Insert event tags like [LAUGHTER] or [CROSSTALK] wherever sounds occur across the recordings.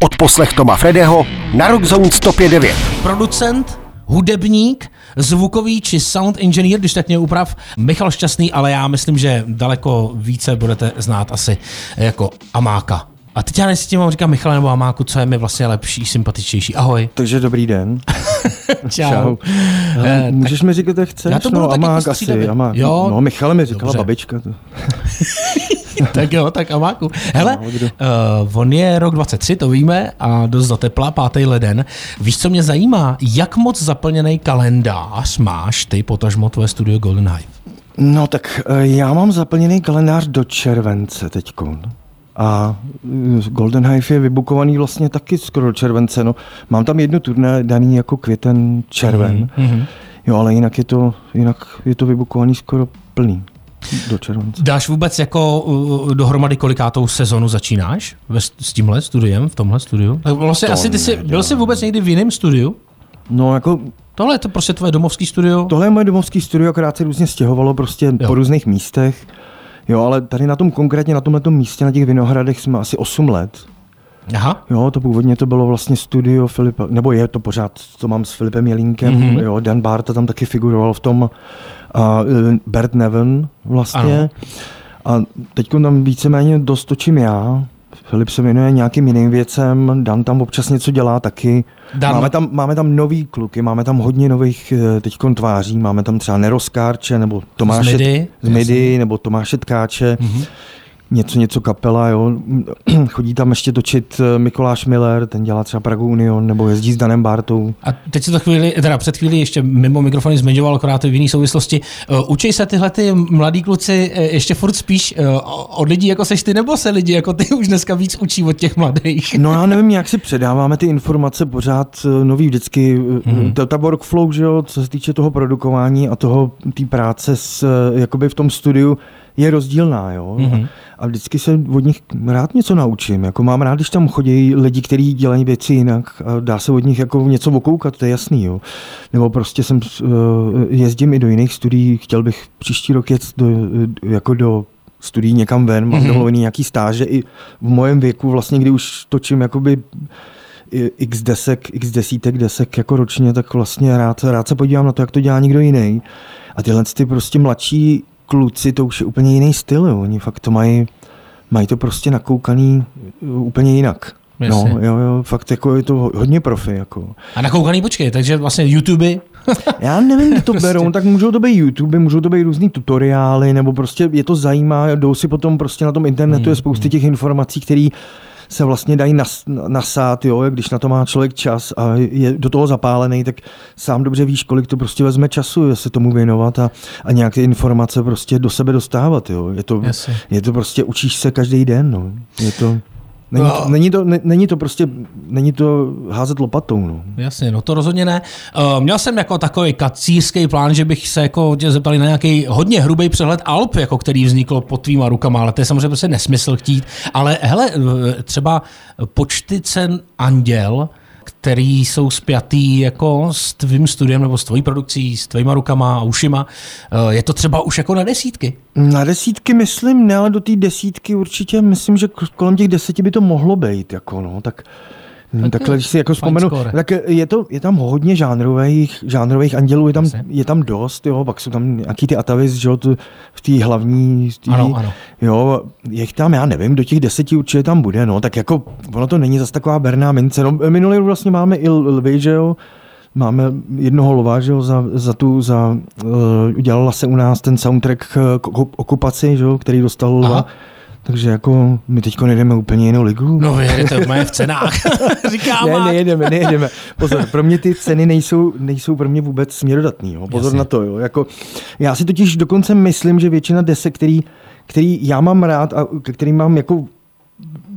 Od poslech Toma Fredeho na Rockzone 105.9. Producent, hudebník, zvukový či sound engineer, když tak mě uprav, Michal Šťastný, ale já myslím, že daleko více budete znát asi jako Amáka. A teď já nejsi mám říkat Michal nebo Amáku, co je mi vlastně lepší, sympatičnější. Ahoj. Takže dobrý den. [LAUGHS] Čau. Čau. Eh, Můžeš mi říkat, jak chceš? Já to budu no, taky Amák asi. Amák. Jo. No, Michale mi říkala Dobře. babička. To. [LAUGHS] [LAUGHS] tak jo, tak Amáku. Hele, uh, on je rok 23, to víme, a dost do tepla, pátý leden. Víš, co mě zajímá? Jak moc zaplněný kalendář máš ty, potažmo tvoje studio Golden Hive? No tak eh, já mám zaplněný kalendář do července teďkon. A eh, Golden Hive je vybukovaný vlastně taky skoro do července. No. Mám tam jedno turné daný jako květen, červen. Mhm. Jo, ale jinak je to, jinak je to vybukovaný skoro plný do července. Dáš vůbec jako uh, dohromady kolikátou sezonu začínáš ve, s tímhle studiem, v tomhle studiu? Tak Vlastně To asi ty jsi, byl jsi vůbec někdy v jiném studiu? No jako Tohle je to prostě tvoje domovský studio? Tohle je moje domovský studio, akorát se různě stěhovalo prostě Jo. po různých místech. Jo, ale tady na tom konkrétně, na tomhle místě, na těch Vinohradech jsme asi 8 let. Aha. Jo, to původně to bylo vlastně studio Filipa, nebo je to pořád, to mám s Filipem Jelínkem, Mhm. mm-hmm. jo, Dan Barta tam taky figuroval v tom, a eh, Bert Neven vlastně. Ano. A teď tam víceméně dost točím já, Filip se věnuje nějakým jiným věcem, Dan tam občas něco dělá taky. Dan- Máme, tam, máme tam nový kluky, máme tam hodně nových teď tváří, máme tam třeba Neroskárče, nebo Tomáše Midi, z Midi nebo Tomáše Tkáče. Mhm. Něco, něco kapela, jo. [CLEARS THROAT] Chodí tam ještě točit eh, Mikoláš Miller, ten dělá třeba Pragu Union, nebo jezdí s Danem Bartou. A teď si to chvíli, teda před chvíli ještě mimo mikrofony zmiňoval, akorát v jiné souvislosti. Uh, učej se tyhle ty mladí kluci uh, ještě furt spíš od lidí jako seš ty, nebo se lidi jako ty už dneska víc učí od těch mladých? No já [LAUGHS] nevím, jak si předáváme ty informace pořád eh, nový vždycky. Mm-hmm. Ta, ta workflow, že jo, co se týče toho produkování a toho té práce s, eh, jakoby v tom studiu, je rozdílná, jo. Mhm. A vždycky se od nich rád něco naučím. Jako mám rád, když tam chodí lidi, kteří dělají věci jinak a dá se od nich jako něco okoukat, to je jasný, jo. Nebo prostě jsem, eh, jezdím i do jiných studií, chtěl bych příští rok jet do, jako do studií někam ven, mám Mhm. mm-hmm. domluvený nějaký stáže i v mojem věku, vlastně, kdy už točím jakoby x desek, x desítek desek jako ročně, tak vlastně rád, rád se podívám na to, jak to dělá někdo jiný. A tyhle ty prostě mladší kluci, to už je úplně jiný styl, jo. oni fakt to mají, mají to prostě nakoukaný uh, úplně jinak. No, Jasně. jo, jo, fakt jako je to ho- hodně profi, jako. A nakoukaný počkej, takže vlastně YouTube, [LAUGHS] Já nevím, kde to Prostě. berou, tak můžou to být YouTube, můžou to být různý tutoriály, nebo prostě je to zajímá, jdou si potom prostě na tom internetu Hmm, je spousty těch informací, které se vlastně dají nas, nasát, jo, když na to má člověk čas a je do toho zapálený, tak sám dobře víš, kolik to prostě vezme času se tomu věnovat a, a nějak ty informace prostě do sebe dostávat, jo. Je to, Jasně. je to prostě, učíš se každý den, no. Je to, není, No. to, není, to, ne, není to prostě, není to házet lopatou, no. Jasně, no to rozhodně ne. Uh, měl jsem jako takový kacířský plán, že bych se jako tě zeptali na nějaký hodně hrubý přehled Alp, jako který vznikl pod tvýma rukama, ale to je samozřejmě prostě nesmysl chtít. Ale hele, eh, třeba počty cen Anděl, který jsou spjatý jako s tvým studiem nebo s tvojí produkcí, s tvýma rukama a ušima, eh, je to třeba už jako na desítky. Na desítky myslím, ne, ale do té desítky určitě myslím, že kolem těch deseti by to mohlo být, jako no, tak tak takhle, když si jako vzpomenu, score. tak je, to, je tam hodně žánrových, žánrových andělů, je tam, Jasně. je tam dost, jo, pak jsou tam nějaký ty atavis, že jo, v té hlavní, tý, Ano, ano. jo, je jich tam, já nevím, do těch deseti určitě tam bude, no, tak jako, ono to není zase taková berná mince, no, minulý rok vlastně máme i lvy, že jo, Máme jednoho lova, že jo, za, za tu, za, uh, udělala se u nás ten soundtrack k oku- okupaci, že jo, který dostal lva. Aha. Takže jako my teďko nejdeme úplně jinou ligu. No vy jedete v v cenách, [LAUGHS] říká ne, nejedeme, nejedeme. Pozor, pro mě ty ceny nejsou, nejsou pro mě vůbec směrodatný. Jo. Pozor Jasně. na to. Jo. Jako, já si totiž dokonce myslím, že většina desek, který, který já mám rád a ke kterým mám jako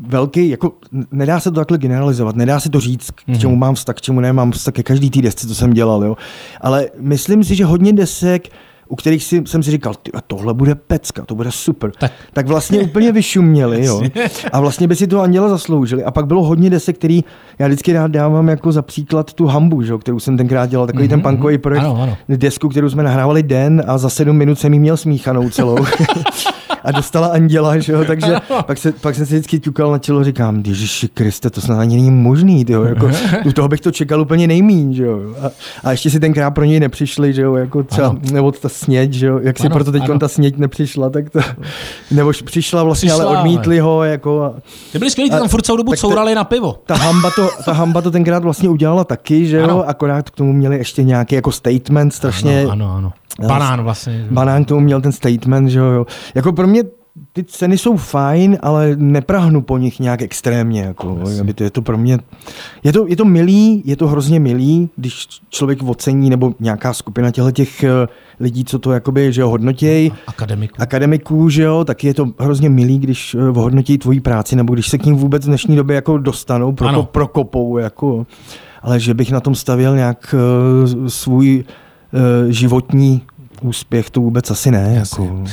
velký, jako nedá se to takhle generalizovat, nedá se to říct, k čemu mám vztah, k čemu nemám vztah, ke každý té desce, co jsem dělal, jo. Ale myslím si, že hodně desek, u kterých si, jsem si říkal, ty, a tohle bude pecka, to bude super. Tak. Tak, vlastně úplně vyšuměli, jo. [LAUGHS] A vlastně by si to Anděla zasloužili. A pak bylo hodně desek, který já vždycky rád dávám jako za příklad tu hambu, že, jo, kterou jsem tenkrát dělal, takový ten punkový projekt, Ano, ano. desku, kterou jsme nahrávali den a za sedm minut jsem jí měl smíchanou celou. [LAUGHS] a dostala anděla, že jo, takže pak, se, pak jsem si vždycky ťukal na čelo, říkám, Ježiši Kriste, to snad ani není možný, tyjo, jako, u toho bych to čekal úplně nejmíň, že jo. A, a ještě si tenkrát pro něj nepřišli, že jo, jako třeba, ano. nebo ta sněď, že jo, jak si ano, proto teď ta sněď nepřišla, tak to, nebo přišla vlastně, přišla, ale odmítli ale. ho, jako. A, ty byli skvělí, ty tam furt celou dobu courali na pivo. Ta hamba, to, ta hamba to tenkrát vlastně udělala taky, že jo, ano. akorát k tomu měli ještě nějaký jako statement strašně. Ano, ano, ano. Banán vlastně. Banán k tomu měl ten statement, že jo. Jako pro mě ty ceny jsou fajn, ale neprahnu po nich nějak extrémně. Jako, aby to, je to pro mě, je to, je to milý, je to hrozně milý, když člověk ocení, nebo nějaká skupina těchto těch eh, lidí, co to jakoby, že jo, hodnotějí. Akademiků. Akademiků, že jo, tak je to hrozně milý, když eh, hodnotí tvoji práci, nebo když se k ním vůbec v dnešní době jako dostanou, pro, prokopou, jako, ale že bych na tom stavěl nějak uh, svůj životní úspěch, to vůbec asi ne. Jako.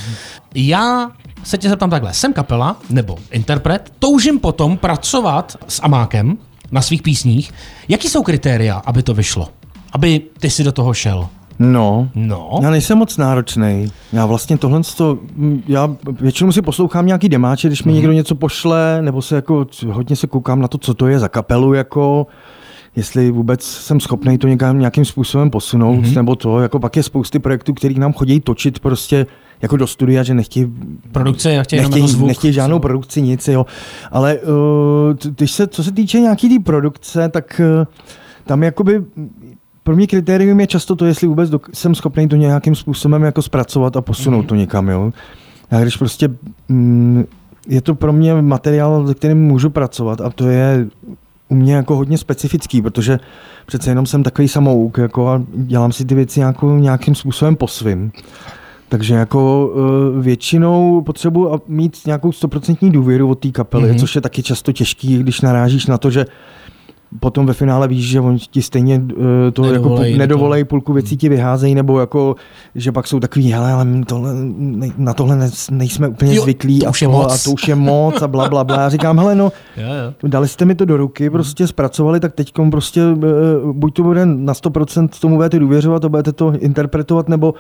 Já se tě zeptám takhle. Jsem kapela nebo interpret, toužím potom pracovat s Amákem na svých písních. Jaký jsou kritéria, aby to vyšlo? Aby ty si do toho šel? No, no, já nejsem moc náročný. Já vlastně tohle, to, já většinou si poslouchám nějaký demáče, když mi mm. někdo něco pošle, nebo se jako hodně se koukám na to, co to je za kapelu, jako jestli vůbec jsem schopný to někam, nějakým způsobem posunout, mm-hmm. nebo to, jako pak je spousty projektů, který nám chodí točit prostě jako do studia, že nechtějí produkce, nechtějí, nechtějí, jako nechtějí žádnou produkci, nic, jo. Ale uh, když se, co se týče nějaký té produkce, tak uh, tam jakoby pro mě kritérium je často to, jestli vůbec do, jsem schopný to nějakým způsobem jako zpracovat a posunout mm-hmm. to někam, jo. Já když prostě mm, je to pro mě materiál, se kterým můžu pracovat a to je u mě jako hodně specifický, protože přece jenom jsem takový samouk jako a dělám si ty věci jako nějakým způsobem po svým. Takže jako uh, většinou potřebuji mít nějakou stoprocentní důvěru od té kapely, mm-hmm. což je taky často těžký, když narážíš na to, že potom ve finále víš, že oni ti stejně uh, to nedovolej, jako nedovolej, půlku věcí ti vyházejí, nebo jako, že pak jsou takový, hele, ale tohle, na tohle ne, nejsme úplně jo, zvyklí to a, to, a to už je moc a bla, bla, bla. Já říkám, hele, no, [LAUGHS] jo, jo. dali jste mi to do ruky, prostě zpracovali, tak teď prostě uh, buď to bude na 100% tomu budete důvěřovat a budete to interpretovat, nebo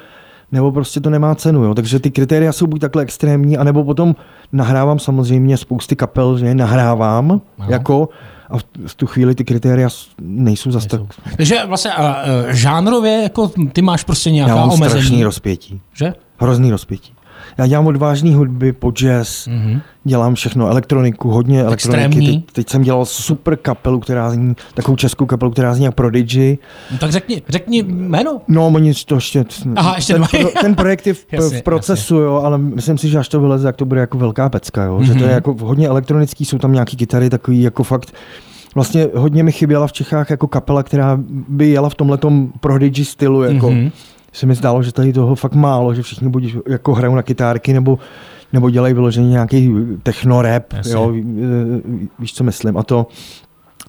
nebo prostě to nemá cenu. Jo? Takže ty kritéria jsou buď takhle extrémní, anebo potom nahrávám samozřejmě spousty kapel, že nahrávám, no. jako a v tu chvíli ty kritéria nejsou zase tak... Takže vlastně uh, žánrově jako ty máš prostě nějaká Já mám omezení. strašný rozpětí. Že? Hrozný rozpětí. Já dělám odvážný hudby po jazz, mm-hmm. dělám všechno, elektroniku, hodně elektroniky. Teď, teď, jsem dělal super kapelu, která zní, takovou českou kapelu, která zní jak Prodigy. No, tak řekni, řekni jméno. No, oni to ještě... Aha, ještě ten, pro, ten projekt je v, [LAUGHS] jasně, v procesu, jasně. jo, ale myslím si, že až to vyleze, tak to bude jako velká pecka, jo. Mm-hmm. Že to je mhm. jako hodně elektronický, jsou tam nějaký kytary, takový jako fakt vlastně hodně mi chyběla v Čechách jako kapela, která by jela v tomhletom Prodigy stylu, jako mm-hmm se mi zdálo, že tady toho fakt málo, že všichni buď jako hrajou na kytárky nebo, nebo dělají vyloženě nějaký techno-rap, jo, víš, co myslím. A to,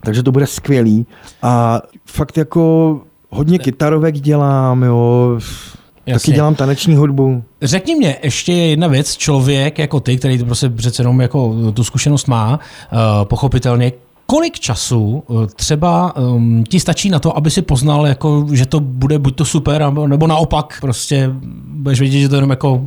takže to bude skvělý. A fakt jako hodně kytarovek dělám, jo, Jasně. Taky dělám taneční hudbu. Řekni mě ještě jedna věc, člověk jako ty, který to prostě přece jenom jako tu zkušenost má, uh, pochopitelně, kolik času eh, třeba um, ti stačí na to, aby si poznal, jako, že to bude buď to super, nebo naopak prostě budeš vědět, že to jenom jako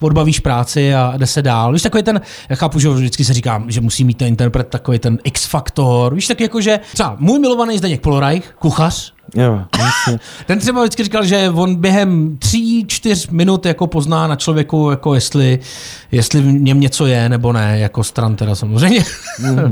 odbavíš práci a jde se dál. Víš, takový ten, já chápu, že vždycky se říkám, že musí mít ten interpret takový ten X-faktor. Víš, tak jako, že třeba můj milovaný Zdeněk Polorajch, kuchař, Jo, [LAUGHS] Ten třeba vždycky říkal, že on během tří, čtyř minut jako pozná na člověku, jako jestli, jestli v něm něco je nebo ne, jako stran teda samozřejmě.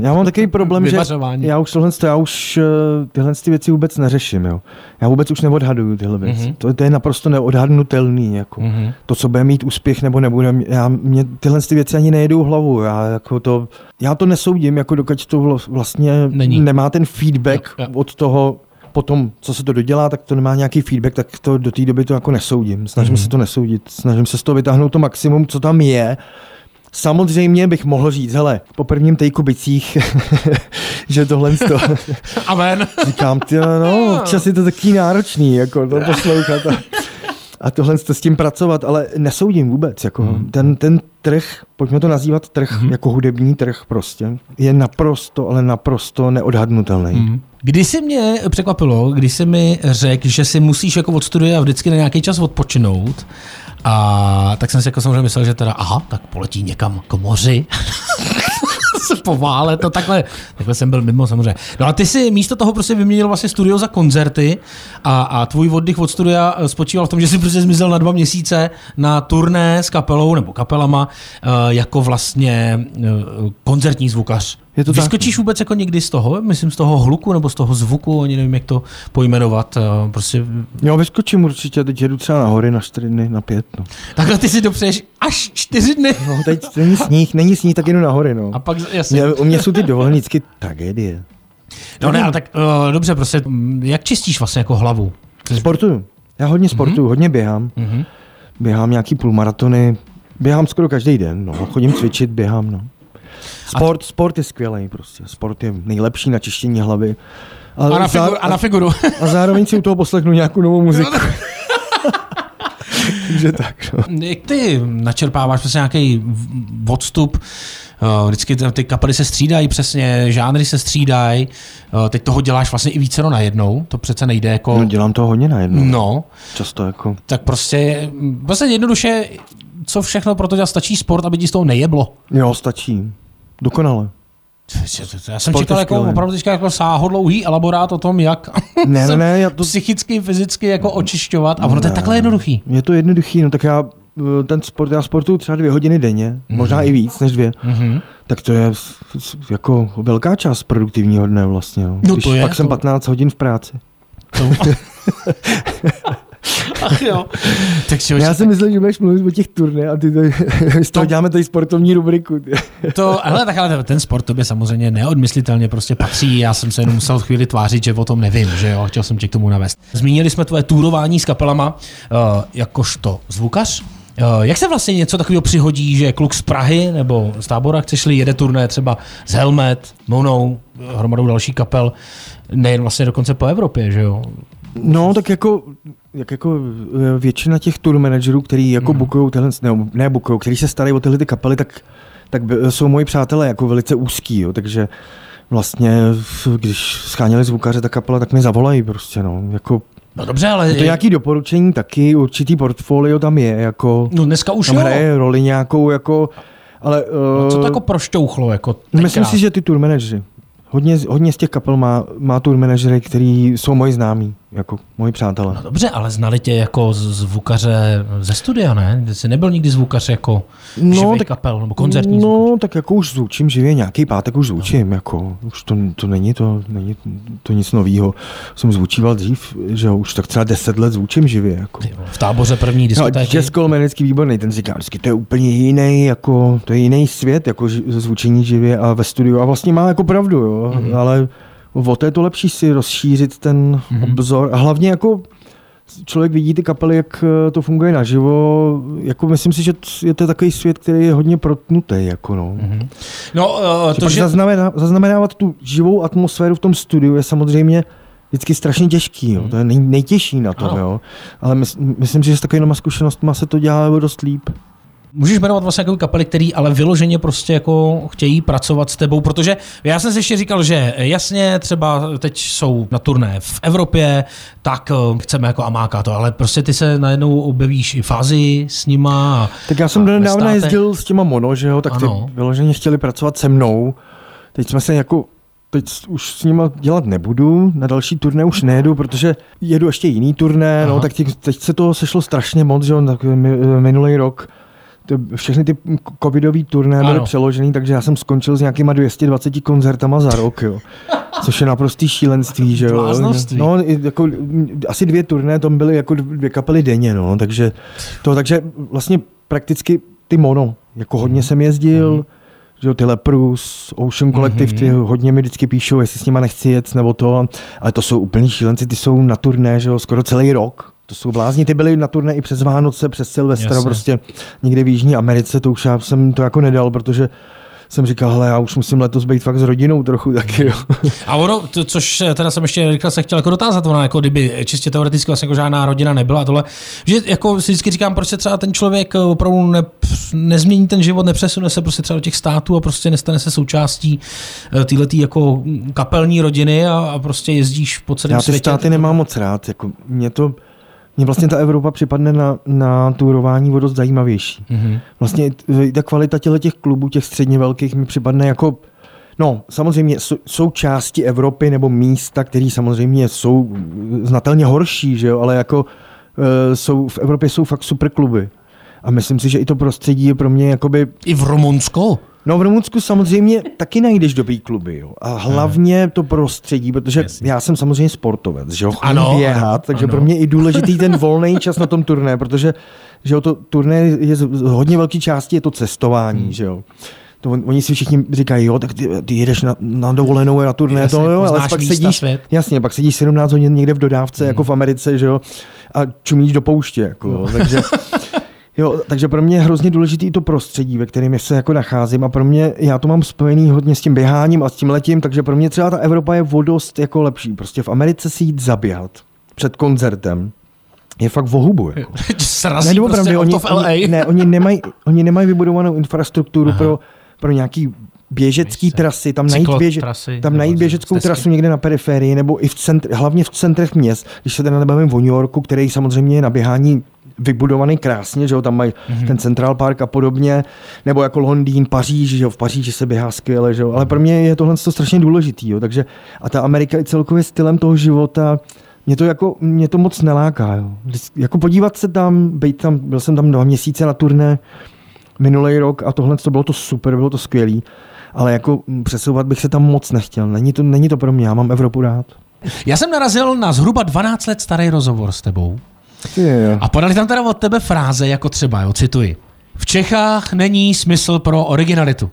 Já mám takový problém, že já už tohle, já už eh, tyhle ty věci vůbec neřeším. Jo. Já vůbec už neodhaduju tyhle věci. Mm-hmm. To, to, je naprosto neodhadnutelný. Jako. Mm-hmm. To, co bude mít úspěch nebo nebude. Já, mě tyhle ty věci ani nejedou hlavu. Já, jako to, já to nesoudím, jako dokud to vlastně Není. nemá ten feedback no, od toho potom, co se to dodělá, tak to nemá nějaký feedback, tak to do té doby to jako nesoudím. Snažím mm. se to nesoudit, snažím se z toho vytáhnout to maximum, co tam je. Samozřejmě bych mohl říct, hele, po prvním tejku bicích, [LAUGHS] že tohle to... [LAUGHS] Amen. Říkám, ty, no, občas je to taký náročný, jako to poslouchat. A, a tohle s tím pracovat, ale nesoudím vůbec. Jako mm. ten, ten trh, pojďme to nazývat trh, mm. jako hudební trh prostě, je naprosto, ale naprosto neodhadnutelný. Mm. Kdy si mě překvapilo, když si mi řekl, že si musíš jako od studia vždycky na nějaký čas odpočinout, a tak jsem si jako samozřejmě myslel, že teda, aha, tak poletí někam k moři. [LAUGHS] se povále, to takhle, takhle jsem byl mimo samozřejmě. No a ty si místo toho prostě vyměnil vlastně studio za koncerty a, a tvůj oddych od studia spočíval v tom, že jsi prostě zmizel na dva měsíce na turné s kapelou nebo kapelama eh, jako vlastně eh, koncertní zvukař. Je to Vyskočíš tak? vůbec jako někdy z toho, myslím z toho hluku nebo z toho zvuku, ani nevím, jak to pojmenovat, eh, prostě Jo, vyskočím určitě, teď jedu třeba na hory na čtyři dny, na pět. No, takhle ty si dopřeješ až čtyři dny. no teď není sníh, není sníh, tak jedu na hory. No. A pak, jasně. Mě, u mě jsou ty dovolené vždycky tragédie. No ne, ale tak uh, dobře, prostě, mm, jak čistíš vlastně jako hlavu? Sportuju. Já hodně sportuju, mm-hmm. hodně běhám. Mhm. Běhám nějaký půlmaratony, běhám skoro každý den, no. chodím cvičit, běhám, no. Sport, sport je skvělý prostě, sport je nejlepší na čištění hlavy. A na, zá- figuru, a na figuru. a zároveň si u toho poslechnu nějakou novou muziku. [LAUGHS] Takže tak, no. Jak ty načerpáváš prostě nějaký odstup? Vždycky ty- kapely se střídají přesně, žánry se střídají. Teď toho děláš vlastně i více najednou, to přece nejde jako... no. dělám to hodně najednou. No, Často jako. tak prostě, prostě jednoduše, co všechno pro to dělat, stačí sport, aby ti z toho nejeblo. Jo, stačí. Dokonale. Já jsem čekal jako opravdu teďka jako sáhodlouhý elaborát o tom, jak Ne, ne, [LAUGHS] ne, já to, psychicky, fyzicky jako očišťovat a ono to je Ne. takhle jednoduchý. je to jednoduchý, no tak já eh, ten sport, já sportuju třeba dvě hodiny denně, možná i víc než dvě. Mhm. Tak to je jako velká část produktivního dne vlastně. No. No Když to je, pak jsem to- 15 hodin v práci. To... [LAUGHS] [LAUGHS] Ach jo. [LAUGHS] Takže Já jsem myslel, že budeš mluvit o těch turné a ty to, [LAUGHS] z toho To- děláme tady sportovní rubriku. ty. to, hele, tak ale ten sport tobě samozřejmě neodmyslitelně prostě patří. Já jsem se jenom musel chvíli tvářit, že o tom nevím, že jo, chtěl jsem tě k tomu navést. Zmínili jsme tvoje túrování s kapelama uh, jakožto zvukař. Uh, jak se vlastně něco takového přihodí, že kluk z Prahy nebo z tábora, chceš-li jede turné třeba z Helmet, Monou, hromadou další kapel, nejen vlastně dokonce po Evropě, že jo? No, tak jako, jak jako eh, většina těch tour managerů, který jako hmm. bukují tyhle, ne, ne bukují, který se starají o tyhle ty kapely, tak, tak by- jsou moji přátelé jako velice úzký, jo, takže vlastně, když scháněli zvukaře ta kapela, tak mi zavolají prostě, no, jako, No dobře, ale... je to nějaký doporučení taky, určitý portfolio tam je, jako, No dneska už tam jo. hraje roli nějakou, jako, ale... No, co to jako prošťouchlo? Jako Myslím tenkrát? si, že ty tour managery. Hodně, hodně z těch kapel má, má tour manažery, který jsou moji známí, jako moji přátelé. No dobře, ale znali tě jako zvukaře ze studia, ne? Jsi nebyl nikdy zvukař jako no, tak, kapel nebo koncertní No, zvukař. tak jako už zvučím živě, nějaký pátek už zvučím, jako, už to, to není to, není to nic novýho. Jsem zvučíval dřív, že už tak třeba deset let zvučím živě, jako. V táboře první No, diskotéky. Česko-Lemenecký výborný, ten říká vždycky, to je úplně jiný, jako, to je jiný svět, jako zvučení živě a ve studiu. A vlastně má jako pravdu, jo, Mhm. mm-hmm. ale o to je to lepší si rozšířit ten Mhm. mm-hmm. obzor. A hlavně jako člověk vidí ty kapely, jak eh, to funguje naživo. Jako myslím si, že je to takový svět, který je hodně protnutý. Jako no. Mhm. No, uh, to, že... zaznamená, zaznamenávat tu živou atmosféru v tom studiu je samozřejmě vždycky strašně těžký. Jo. To je nej, nejtěžší na tom. Ano. Jo. Ale mys, myslím si, že s takovými zkušenostmi se to dělá dost líp. Můžeš jmenovat vlastně jako kapely, který ale vyloženě prostě jako chtějí pracovat s tebou, protože já jsem si ještě říkal, že jasně třeba teď jsou na turné v Evropě, tak eh, chceme jako Amáka to, ale prostě ty se najednou objevíš i fázi s nima. A, Tak já jsem státech. jezdil s těma Mono, že jo, tak ty Ano. vyloženě chtěli pracovat se mnou. Teď jsme se jako teď už s nima dělat nebudu, na další turné už nejedu, protože jedu ještě jiný turné, Aha. no, tak teď, teď se toho sešlo strašně moc, že jo, tak mi- minulý rok všechny ty covidový turné byly Ano. přeložený, takže já jsem skončil s nějakýma 220 koncertama za rok, jo. [LAUGHS] Což je naprostý šílenství, že jo. Bláznovství. No, jako, asi dvě turné, tam byly jako dvě kapely denně, no, takže to, takže vlastně prakticky ty mono, jako hodně jsem jezdil, že jo, ty Leprus, Ocean Collective, ty hodně mi vždycky píšou, jestli s nima nechci jet nebo to, ale to jsou úplní šílenci, ty jsou na turné, že jo, skoro celý rok. To jsou blázni, ty byly na turné i přes Vánoce, přes Silvestra, prostě někde v Jižní Americe, to už já jsem to jako nedal, protože jsem říkal, hele, já už musím letos být fakt s rodinou trochu taky, jo. A ono, to, což eh, teda jsem ještě rychle se chtěl jako dotázat, ona jako kdyby čistě teoreticky vlastně jako žádná rodina nebyla tohle, že jako si vždycky říkám, proč se třeba ten člověk eh, opravdu ne, nezmění ten život, nepřesune se prostě třeba do těch států a prostě nestane se součástí eh, téhletý jako kapelní rodiny a, a prostě jezdíš po celém Já ty světě. státy nemám moc rád, jako mě to, mně vlastně ta Evropa připadne na, na turování o dost zajímavější. Mm-hmm. Vlastně ta kvalita těle těch klubů, těch středně velkých, mi připadne jako No, samozřejmě jsou, části Evropy nebo místa, které samozřejmě jsou znatelně horší, že jo, ale jako e, jsou, v Evropě jsou fakt super kluby. A myslím si, že i to prostředí je pro mě jakoby I v Rumunsku? No v Rumunsku samozřejmě taky najdeš dobrý kluby. Jo. A hlavně to prostředí, protože Jasně. já jsem samozřejmě sportovec, že jo, Ano, běhat, takže ano. pro mě je i důležitý ten volný čas na tom turné, protože že jo, to turné je z hodně velký části je to cestování, Hmm. že jo. To on, oni si všichni říkají, jo, tak ty, ty jedeš na, na dovolenou na turné, Jasně, to jo, ale pak sedíš, svět. jasně, pak sedíš 17 hodin někde v dodávce, Hmm. jako v Americe, že jo, a čumíš do pouště, jako, jo, takže... [LAUGHS] Jo, takže pro mě je hrozně důležitý to prostředí, ve kterém se jako nacházím a pro mě, já to mám spojený hodně s tím běháním a s tím letím, takže pro mě třeba ta Evropa je vodost jako lepší. Prostě v Americe si jít zaběhat před koncertem je fakt vohubu. Jako. [LAUGHS] Srazí Ne, prostě doopravdy, auto v LA. Oni, ne, oni nemají, oni nemají vybudovanou infrastrukturu pro, pro nějaký běžecký trasy, tam najít, běže, cyklotrasy, tam najít běžeckou stezky. trasu někde na periferii, nebo i v centr, hlavně v centrech měst, když se teda nebavím o New Yorku, který samozřejmě je na běhání vybudovaný krásně, že jo, tam mají Mhm. mm-hmm. ten Central Park a podobně, nebo jako Londýn, Paříž, že jo, v Paříži se běhá skvěle, že jo, ale pro mě je tohle to strašně důležitý, jo, takže a ta Amerika i celkově stylem toho života, mě to jako, mě to moc neláká, jo. Jako podívat se tam, být tam, byl jsem tam dva měsíce na turné minulý rok a tohle to bylo to super, bylo to skvělý, ale jako přesouvat bych se tam moc nechtěl, není to, není to pro mě, já mám Evropu rád. Já jsem narazil na zhruba 12 let starý rozhovor s tebou Yeah. a podali tam teda od tebe fráze, jako třeba, jo, cituji. V Čechách není smysl pro originalitu.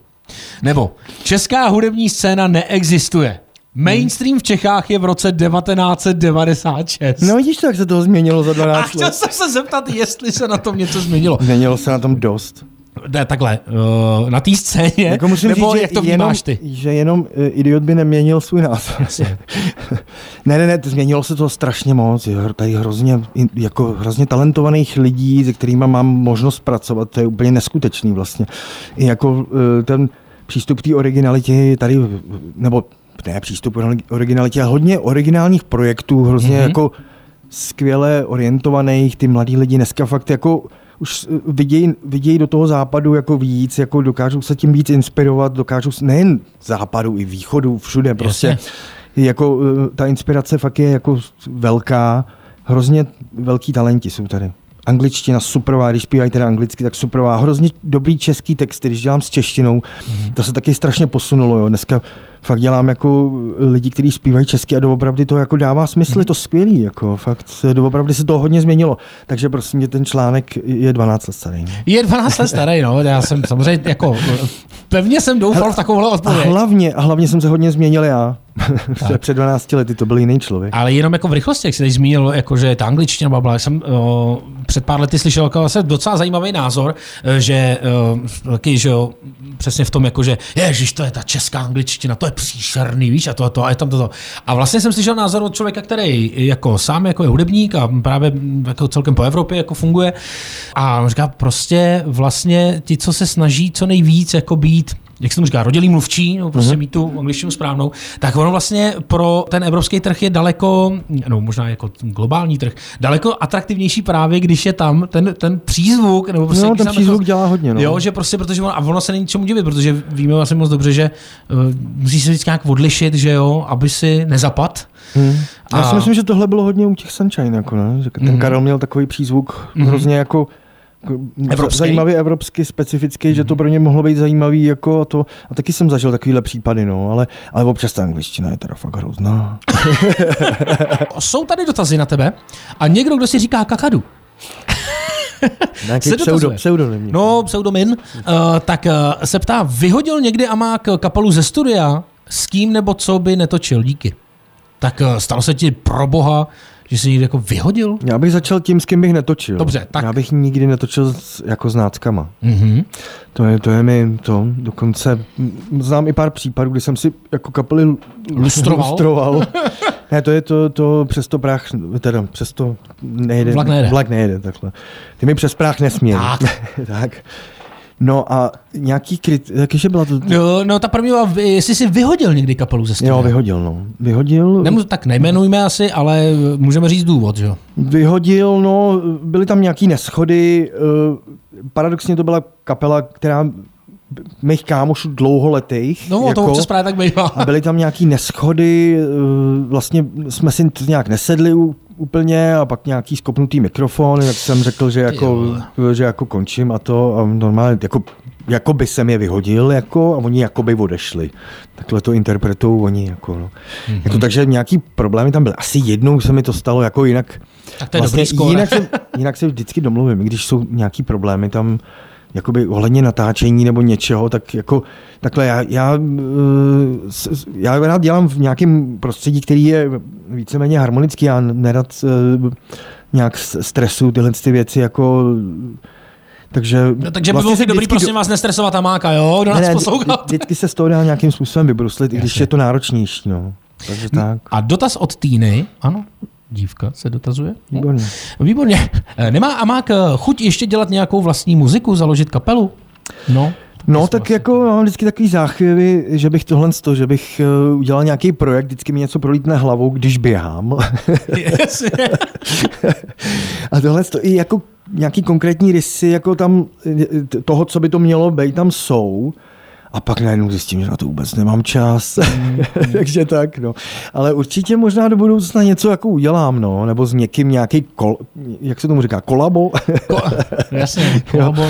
Nebo česká hudební scéna neexistuje. Mainstream v Čechách je v roce 1996. No vidíš to, jak se toho změnilo za a 12 chtěl let. jsem se zeptat, jestli se na tom něco změnilo. Změnilo se na tom dost. Ne, takhle, uh, na té scéně, Jako musím nebo říct, jak to že jenom, vnímáš ty? že jenom eh, idiot by neměnil svůj názor. [LAUGHS] Ne, ne, ne, změnilo se to strašně moc. Je tady hrozně, jako hrozně talentovaných lidí, se kterými mám možnost pracovat. To je úplně neskutečný vlastně. I jako eh, ten přístup k té originalitě je tady, nebo ne přístup k originalitě, ale hodně originálních projektů, hrozně Mhm. mm-hmm. jako skvěle orientovaných, ty mladí lidi dneska fakt jako už eh, vidějí, vidějí do toho západu jako víc, jako dokážou se tím víc inspirovat, dokážou nejen západu, i východu, všude prostě. Jasně. Jako eh, ta inspirace fakt je jako velká, hrozně velký talenti jsou tady. Angličtina superová, když zpívají teda anglicky, tak superová. Hrozně dobrý český texty, když dělám s češtinou, mm-hmm. to se taky strašně posunulo. Jo. Dneska fakt dělám jako lidi, kteří zpívají česky a doopravdy to jako dává smysl, je to skvělý. Jako, fakt se- doopravdy se to hodně změnilo. Takže prosím mě ten článek je 12 let starý. no. Je 12 let starý, no. Já jsem samozřejmě jako, pevně jsem doufal v takovouhle A odpověď. hlavně, a hlavně jsem se hodně změnil já. [LAUGHS] Před 12 lety to byl jiný člověk. Ale jenom jako v rychlosti, jak jsi teď zmínil, jako, že ta angličtina babla, jsem uh, před pár lety slyšel jako vlastně docela zajímavý názor, eh, že uh, taky, že jo, přesně v tom, jako, že ježiš, to je ta česká angličtina, to je příšerný, víš, a to a to, a je tam toto. A vlastně jsem slyšel názor od člověka, který jako sám jako je hudebník a právě jako celkem po Evropě jako funguje. A on říká, prostě vlastně ti, co se snaží co nejvíc jako být jak se tomu říká, rodilý mluvčí, no, prostě mm-hmm. mít tu angličtinu správnou, tak ono vlastně pro ten evropský trh je daleko, no možná jako globální trh, daleko atraktivnější právě, když je tam ten, ten přízvuk, nebo prostě No, ten tam přízvuk jako- dělá hodně, no. Jo, že prostě, protože ono, a ono se není čemu divit, protože víme vlastně moc dobře, že uh, musíš se vždycky nějak odlišit, že jo, aby si nezapad. Hmm. Já A- si myslím, že tohle bylo hodně u těch Sunshine, jako ne? Že ten Mhm. Karel měl takový přízvuk hrozně jako jako Evropský. zajímavý evropsky, specifický, že to pro ně mohlo být zajímavý jako a to. A taky jsem zažil takovýhle případy, no, ale, ale občas ta angličtina je teda fakt hrozná. [LAUGHS] Jsou tady dotazy na tebe a někdo, kdo si říká kakadu, [LAUGHS] Nějaký Se pseudo, pseudonym. No, pseudomin. Uh, tak uh, se ptá, vyhodil někdy Amák kapelu ze studia? S kým nebo co by netočil? Díky. Tak uh, stalo se ti pro boha Že jsi někdy jako vyhodil? Já bych začal tím, s kým bych netočil. Dobře, tak. Já bych nikdy netočil s, jako s náckama. Mhm. To je, to je mi to, dokonce znám i pár případů, kdy jsem si jako kapely Lustroval? lustroval. [LAUGHS] ne, to je to, to přes to prach, teda přes to nejde. Vlak nejede. Vlak nejede, takhle. Ty mi přes prach nesměl. Tak. [LAUGHS] tak. No a nějaký kryt, jakéže byla to... No, no ta první byla, jestli jsi vyhodil někdy kapelu ze studia. Jo, vyhodil, no. Vyhodil, Nemu, tak nejmenujme asi, ale můžeme říct důvod, že jo? vyhodil, no, byly tam nějaký neschody. eh, Paradoxně to byla kapela, která mých kámošů dlouholetých. No, jako... to občas právě tak bývá. A byly tam nějaký neschody, eh, vlastně jsme si to nějak nesedli u- úplně a pak nějaký skopnutý mikrofon, jak jsem řekl, že jako, že jako končím a to a normálně jako, jako by jsem je vyhodil jako, a oni jako by odešli. Takhle to interpretují oni. Jako, no. Mhm. mm-hmm. jako, takže nějaký problémy tam byly. Asi jednou se mi to stalo jako jinak. Tak to je dobrý skóre. jinak, se, jinak se vždycky domluvím, když jsou nějaký problémy tam, jakoby ohledně natáčení nebo něčeho, tak jako takhle já, já, s- já rád dělám v nějakém prostředí, který je víceméně harmonický, já nerad eh, nějak stresu tyhle ty věci jako takže, No, takže by bylo se dobrý, prosím vás, nestresovat Amáka, jo? Kdo nás ne, ne, poslouchá? vždy- vždycky se z toho dá nějakým způsobem vybruslit, i když je to náročnější. No. Takže tak. A dotaz od Týny, ano, dívka se dotazuje. Výborně. Výborně. Eh, Nemá Amák eh, chuť ještě dělat nějakou vlastní muziku, založit kapelu? No. No, tak jako mám vždycky takový záchvěvy, že bych tohle to, že bych eh, udělal nějaký projekt, vždycky mi něco prolítne hlavou, když běhám. Jasně. [LAUGHS] A tohle to i jako nějaký konkrétní rysy, jako tam toho, co by to mělo být, tam jsou. A pak najednou zjistím, že na to vůbec nemám čas. [LAUGHS] Takže tak, no. Ale určitě možná do budoucna něco jako udělám, no. Nebo s někým nějaký, kol, jak se tomu říká, kolabo? Ko- [LAUGHS] jasně. kolabo.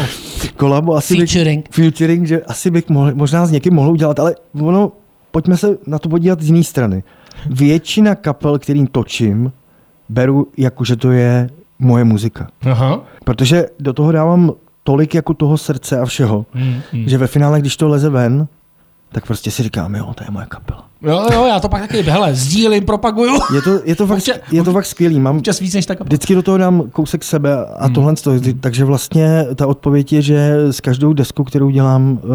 kolabo asi Featuring. Bych, featuring, že asi bych mohl, možná s někým mohl udělat, ale ono, pojďme se na to podívat z jiné strany. Většina kapel, kterým točím, beru jako, že to je moje muzika. Aha. Protože do toho dávám tolik jako toho srdce a všeho, Hmm, hmm. že ve finále, když to leze ven, tak prostě si říkám, jo, to je moje kapela. Jo, jo, já to pak taky, hele, sdílím, propaguju. Je to, je to, fakt, je to fakt skvělý. Mám, Občas víc než ta kapela. Vždycky do toho dám kousek sebe a Hmm. tohle. To, takže vlastně ta odpověď je, že s každou deskou, kterou dělám, eh,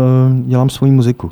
dělám svoji muziku.